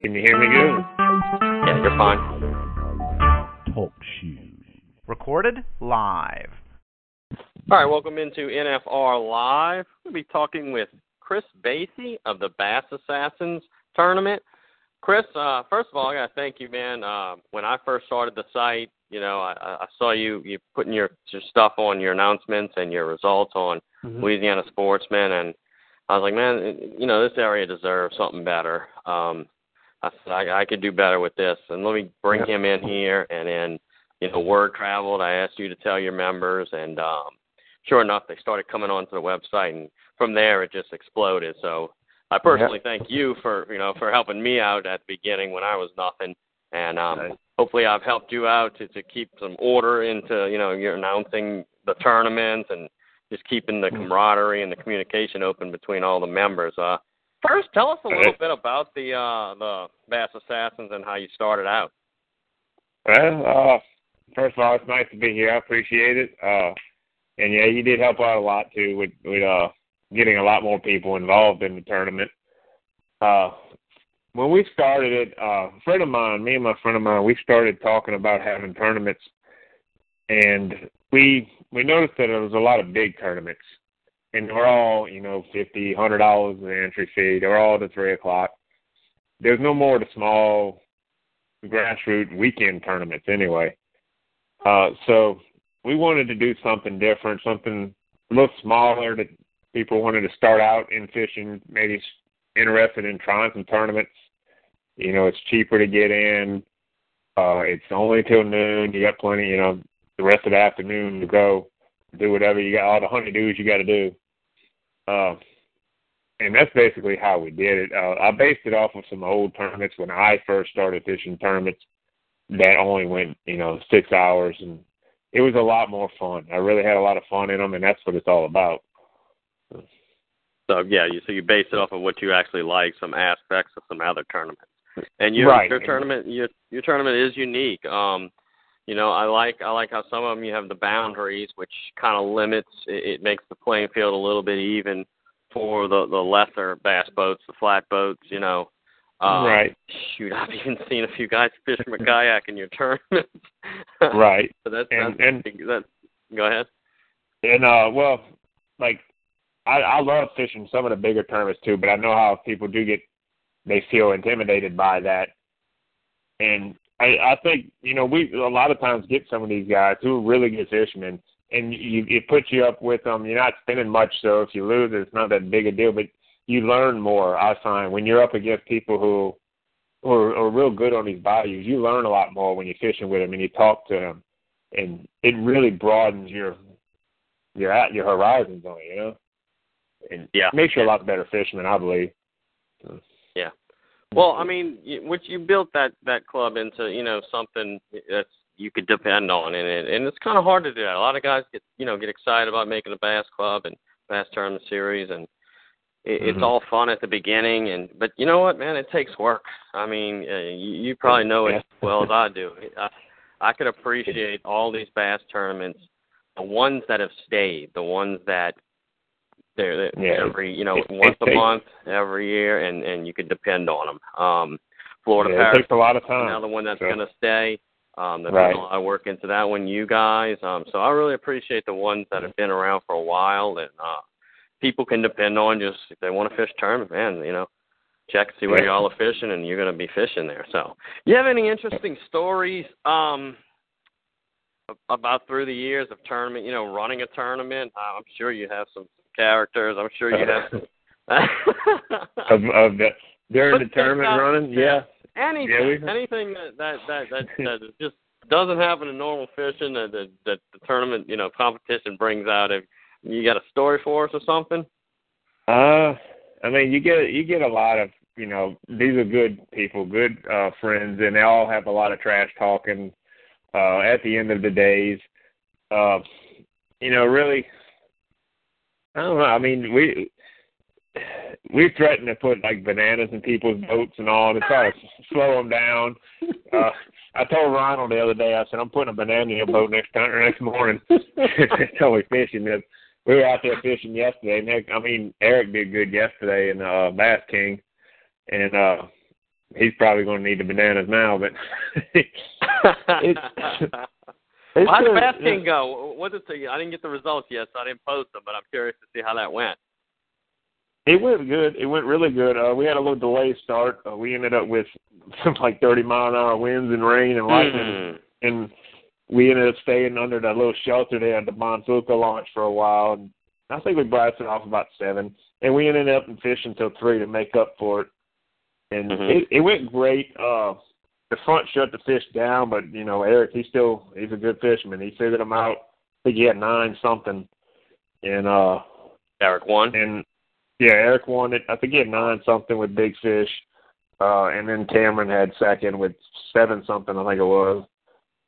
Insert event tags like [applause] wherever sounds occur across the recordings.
Can you hear me good? Yeah, you're fine. Talk shoes. Recorded live. All right, welcome into NFR Live. We'll be talking with Chris Basey of the Bass Assassins tournament. Chris, uh, first of all, I got to thank you, man. Uh, when I first started the site, you know, I, I saw you you putting your, your stuff on your announcements and your results on mm-hmm. Louisiana Sportsman, and I was like, man, you know, this area deserves something better. Um, I said I, I could do better with this, and let me bring him in here. And then, you know, word traveled. I asked you to tell your members, and um, sure enough, they started coming onto the website, and from there it just exploded. So I personally thank you for you know for helping me out at the beginning when I was nothing, and um, right. hopefully I've helped you out to to keep some order into you know you're announcing the tournaments and just keeping the camaraderie and the communication open between all the members. Uh, first, tell us a little bit about the uh, the Bass Assassins and how you started out. Well, uh, first of all, it's nice to be here. I appreciate it. Uh, and yeah, you did help out a lot too with with uh getting a lot more people involved in the tournament. Uh, when we started it, uh, a friend of mine, me and my friend of mine, we started talking about having tournaments, and we we noticed that there was a lot of big tournaments, and they're all you know fifty, hundred dollars an entry fee. They're all at three o'clock. There's no more the small grassroots weekend tournaments anyway. Uh, so we wanted to do something different, something a little smaller that people wanted to start out in fishing, maybe interested in trying some tournaments. You know, it's cheaper to get in. Uh, it's only till noon. You got plenty, you know, the rest of the afternoon to go do whatever you got, all the honeydews you got to do. Uh, and that's basically how we did it. Uh, I based it off of some old tournaments when I first started fishing tournaments that only went, you know, six hours, and it was a lot more fun. I really had a lot of fun in them, and that's what it's all about. So yeah, you so you base it off of what you actually like, some aspects of some other tournaments. And your right. your tournament your your tournament is unique. Um, you know, I like I like how some of them you have the boundaries, which kind of limits. It, it makes the playing field a little bit even for the the lesser bass boats, the flat boats. You know, um, right. Shoot, [laughs] I've even seen a few guys fish [laughs] from a kayak in your tournament. [laughs] right. So that's and, that's, and that's go ahead. And uh, well, like I, I love fishing some of the bigger tournaments too, but I know how people do get they feel intimidated by that. And I, I think you know we a lot of times get some of these guys who are really good fishermen, and you it puts you up with them. You're not spending much, so if you lose, it's not that big a deal. But you learn more. I find when you're up against people who who are, are real good on these bayous, you learn a lot more when you're fishing with them and you talk to them, and it really broadens your your your horizons on it. You know and yeah, makes you a lot better fisherman, I believe. Yeah. Well, I mean, which you built that that club into you know something that's you could depend on, and it, and it's kind of hard to do that. A lot of guys get you know get excited about making a bass club and bass tournament series, and it, mm-hmm. it's all fun at the beginning, and but you know what, man, it takes work. I mean, uh, you, you probably know it as well as I [laughs] do. I, I could appreciate all these bass tournaments, the ones that have stayed, the ones that they're, they're yeah. every you know it, once it a month, every year, and and you can depend on them. Um, Florida yeah, Paris it takes a lot of time. Another one that's so. going to stay. Um, there's right. been a lot of work into that one, you guys. Um, so I really appreciate the ones that have been around for a while and uh, people can depend on. Just if they want to fish tournament, man, you know, check see where yeah. y'all are fishing, and you're going to be fishing there. So, you have any interesting stories? Um, about through the years of tournament, you know, running a tournament. I'm sure you have some characters. I'm sure you have. [laughs] of, of the during the tournament running, yeah. Anything, yeah, anything that that that that, [laughs] that just doesn't happen in normal fishing that, that that the tournament, you know, competition brings out. If you got a story for us or something? Uh, I mean, you get you get a lot of you know, these are good people, good uh, friends, and they all have a lot of trash talking. Uh, at the end of the days, uh, you know, really, I don't know. I mean, we we threatened to put like bananas in people's boats and all to try to [laughs] slow them down. Uh, I told Ronald the other day, I said, I'm putting a banana in your boat next time or next morning. [laughs] [laughs] until we fishing. We were out there fishing yesterday. And I mean, Eric did good yesterday in uh, Bass King, and uh, he's probably going to need the bananas now. But it's, well, how did Bass King go? What did the, I didn't get the results yet, so I didn't post them. But I'm curious to see how that went. It went good. It went really good. Uh, we had a little delay start. Uh, we ended up with some [laughs] like 30 mile an hour winds and rain and lightning, mm. and we ended up staying under that little shelter there at the Bonfouca launch for a while. And I think we blasted off about seven, and we ended up in fishing until three to make up for it. And mm-hmm. it, it went great. Uh, the front shut the fish down, but you know Eric, he's still he's a good fisherman. He figured them out. I think he had nine something, and uh, Eric won. And yeah, Eric won it. I think he had nine something with Big Fish, uh, and then Cameron had second with seven something. I think it was.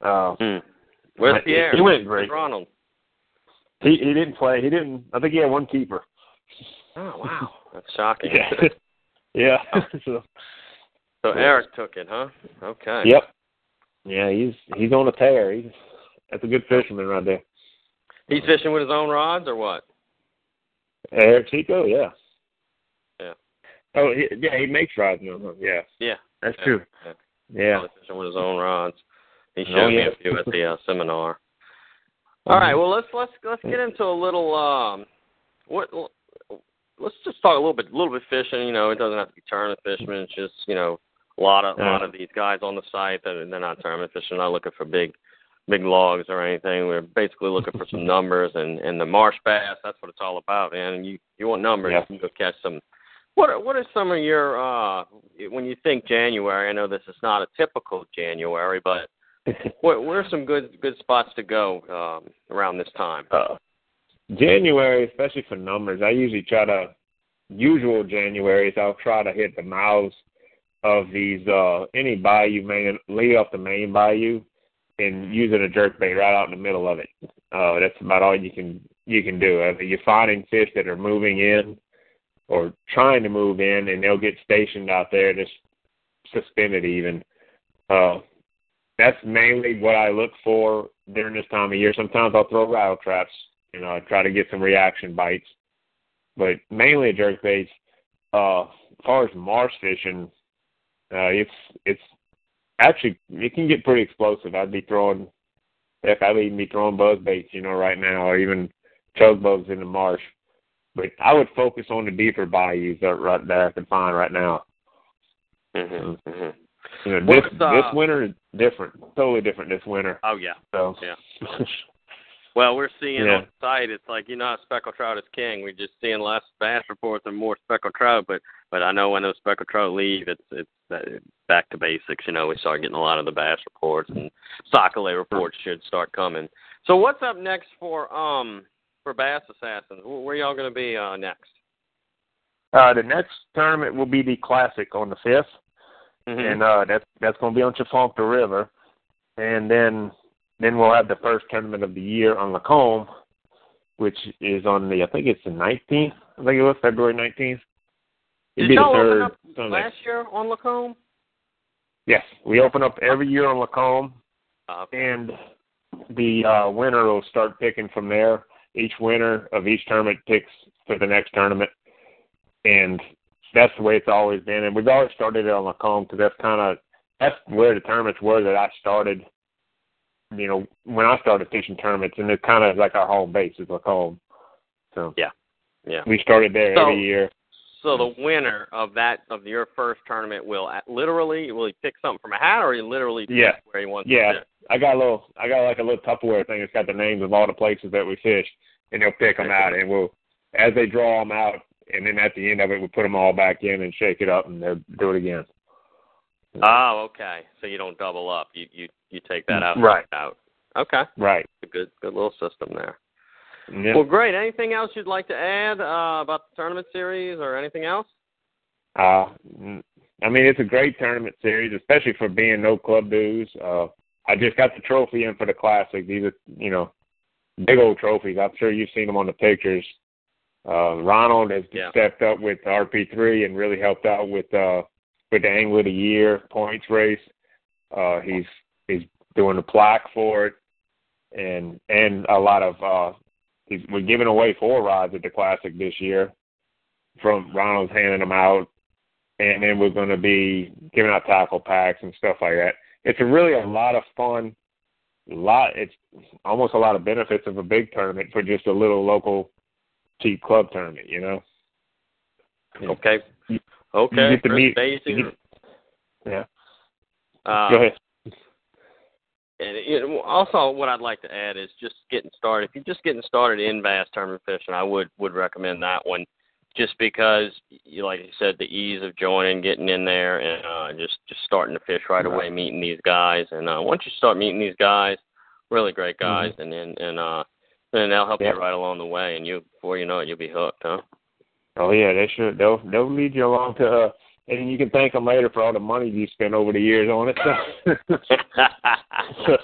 Uh, hmm. Where's Pierre? He went great. Where's Ronald. He he didn't play. He didn't. I think he had one keeper. Oh wow, [laughs] that's shocking. Yeah. [laughs] yeah. [laughs] so, so Eric took it, huh? Okay. Yep. Yeah, he's he's on a tear. He's that's a good fisherman right there. He's fishing with his own rods or what? Eric Chico, yeah. Yeah. Oh, he, yeah, he makes rods now. Yeah. Yeah. That's yeah. true. Yeah. yeah. Fishing with his own rods. He oh, showed oh, yeah. me a few at the uh, [laughs] seminar. All right, well let's let's let's get into a little um what let's just talk a little bit a little bit fishing, you know, it doesn't have to be tournament fishing, it's just, you know, a lot of a lot of these guys on the site that they're not tournament fishing, not looking for big big logs or anything. We're basically looking for some [laughs] numbers and and the marsh bass. That's what it's all about, man. And you you want numbers, yeah. you can go catch some. What are, what are some of your uh when you think January? I know this is not a typical January, but [laughs] what where are some good good spots to go um, around this time? Uh, January, especially for numbers, I usually try to usual Januaries. I'll try to hit the mouths of these uh any bayou main lead off the main bayou and using a jerk bait right out in the middle of it. Uh, that's about all you can you can do. If you're finding fish that are moving in or trying to move in, and they'll get stationed out there, just suspended even. Uh, that's mainly what I look for during this time of year. Sometimes I'll throw rattle traps, you know, try to get some reaction bites, but mainly a jerk baits. Uh, as far as marsh fishing, uh, it's it's actually it can get pretty explosive. I'd be throwing if I'd even be throwing buzz baits, you know, right now, or even chug bugs in the marsh. But I would focus on the deeper bayous that right there I can find right now. Mm-hmm, mm-hmm. You know, this uh, this winter is different, totally different this winter. Oh yeah. So yeah. [laughs] well, we're seeing yeah. on site. It's like you know, speckled trout is king. We're just seeing less bass reports and more speckled trout. But but I know when those speckled trout leave, it's it's uh, back to basics. You know, we start getting a lot of the bass reports and Sac-A-Lait reports should start coming. So what's up next for um for Bass Assassins? Where y'all going to be uh, next? Uh, the next tournament will be the Classic on the 5th mm-hmm. and uh, that's that's going to be on Tchefuncte River, and then then we'll have the first tournament of the year on Lacombe, which is on the I think it's the 19th. I think it was February 19th. It'd Did be y'all the third open up Sunday. last year on Lacombe? Yes, we open up every year on Lacombe, Uh, and the uh, winner will start picking from there. Each winner of each tournament picks for the next tournament, and that's the way it's always been. And we've always started it on Lacombe because that's kind of that's where the tournaments were that I started. You know, when I started fishing tournaments, and it's kind of like our home base is Lacombe. So yeah, yeah. we started there So- every year. So the winner of that of your first tournament will literally will he pick something from a hat or he literally Yeah. where he wants Yeah? I got a little, I got like a little Tupperware thing that's got the names of all the places that we fished, and they'll pick them out, and we'll, as they draw them out, and then at the end of it, we put them all back in and shake it up, and they'll do it again. Oh, okay. So you don't double up. You you you take that out. Right. Out. Okay. Right. A good good little system there. Yeah. Well, great. Anything else you'd like to add uh, about the tournament series or anything else? Uh, I mean, it's a great tournament series, especially for being no club dues. Uh, I just got the trophy in for the classic. These are, you know, big old trophies. I'm sure you've seen them on the pictures. Uh, Ronald has yeah. stepped up with RP3 and really helped out with uh, with the Angler of the Year points race. Uh, he's doing the plaque for it, and and a lot of uh, we're giving away four rods at the classic this year. From Ronald's handing them out, and then we're going to be giving out tackle packs and stuff like that. It's a really a lot of fun. A lot. It's almost a lot of benefits of a big tournament for just a little local cheap club tournament. You know. [laughs] Okay. Okay. You get to meet. Get, yeah. Uh, Go ahead. And it, also, what I'd like to add is just getting started. If you're just getting started in bass tournament fishing, I would would recommend that one, just because, you like you said, the ease of joining, getting in there, and uh, just just starting to fish right away, meeting these guys, and uh, once you start meeting these guys, really great mm-hmm. guys, mm-hmm. and then and uh, and they'll help you right along the way, and you before you know it, you'll be hooked, huh? Oh yeah, they should. They'll they'll lead you along to, uh, and you can thank them later for all the money you spent over the years on it. [laughs]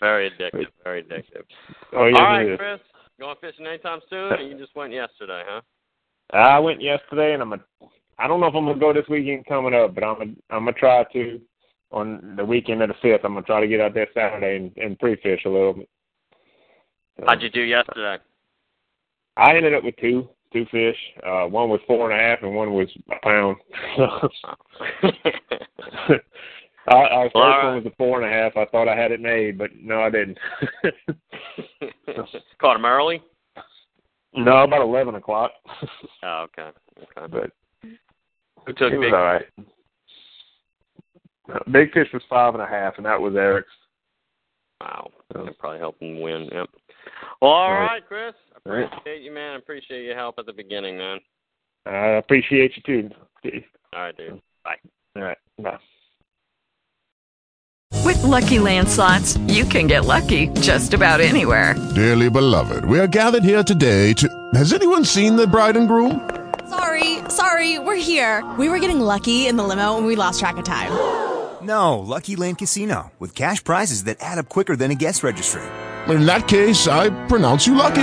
very addictive, very addictive. [laughs] Oh yeah. All right, Chris, going fishing anytime soon, or you just went yesterday, huh? I went yesterday, and I'm a. I don't know if I'm gonna go this weekend coming up, but I'm a, I'm gonna try to on the weekend of the fifth. I'm gonna try to get out there Saturday and, and pre-fish a little bit. How'd you do yesterday? I ended up with two two fish. Uh, one was four and a half, and one was a pound. [laughs] our, our first right. one was a four and a half. I thought I had it made, but no, I didn't. [laughs] Caught him early. No, about eleven o'clock. oh, okay. Okay. But who took it big? was all right. Big fish was five and a half, and that was Eric's. Wow, that probably helped him win. Yep. Well, all right, right Chris. I appreciate you, man. I appreciate your help at the beginning, man. I appreciate you too. All right, dude. Bye. All right. Bye. With LuckyLand Slots, you can get lucky just about anywhere. Dearly beloved, we are gathered here today to. Has anyone seen the bride and groom? Sorry, sorry, we're here. We were getting lucky in the limo and we lost track of time. No, Lucky Land Casino, with cash prizes that add up quicker than a guest registry. In that case, I pronounce you lucky.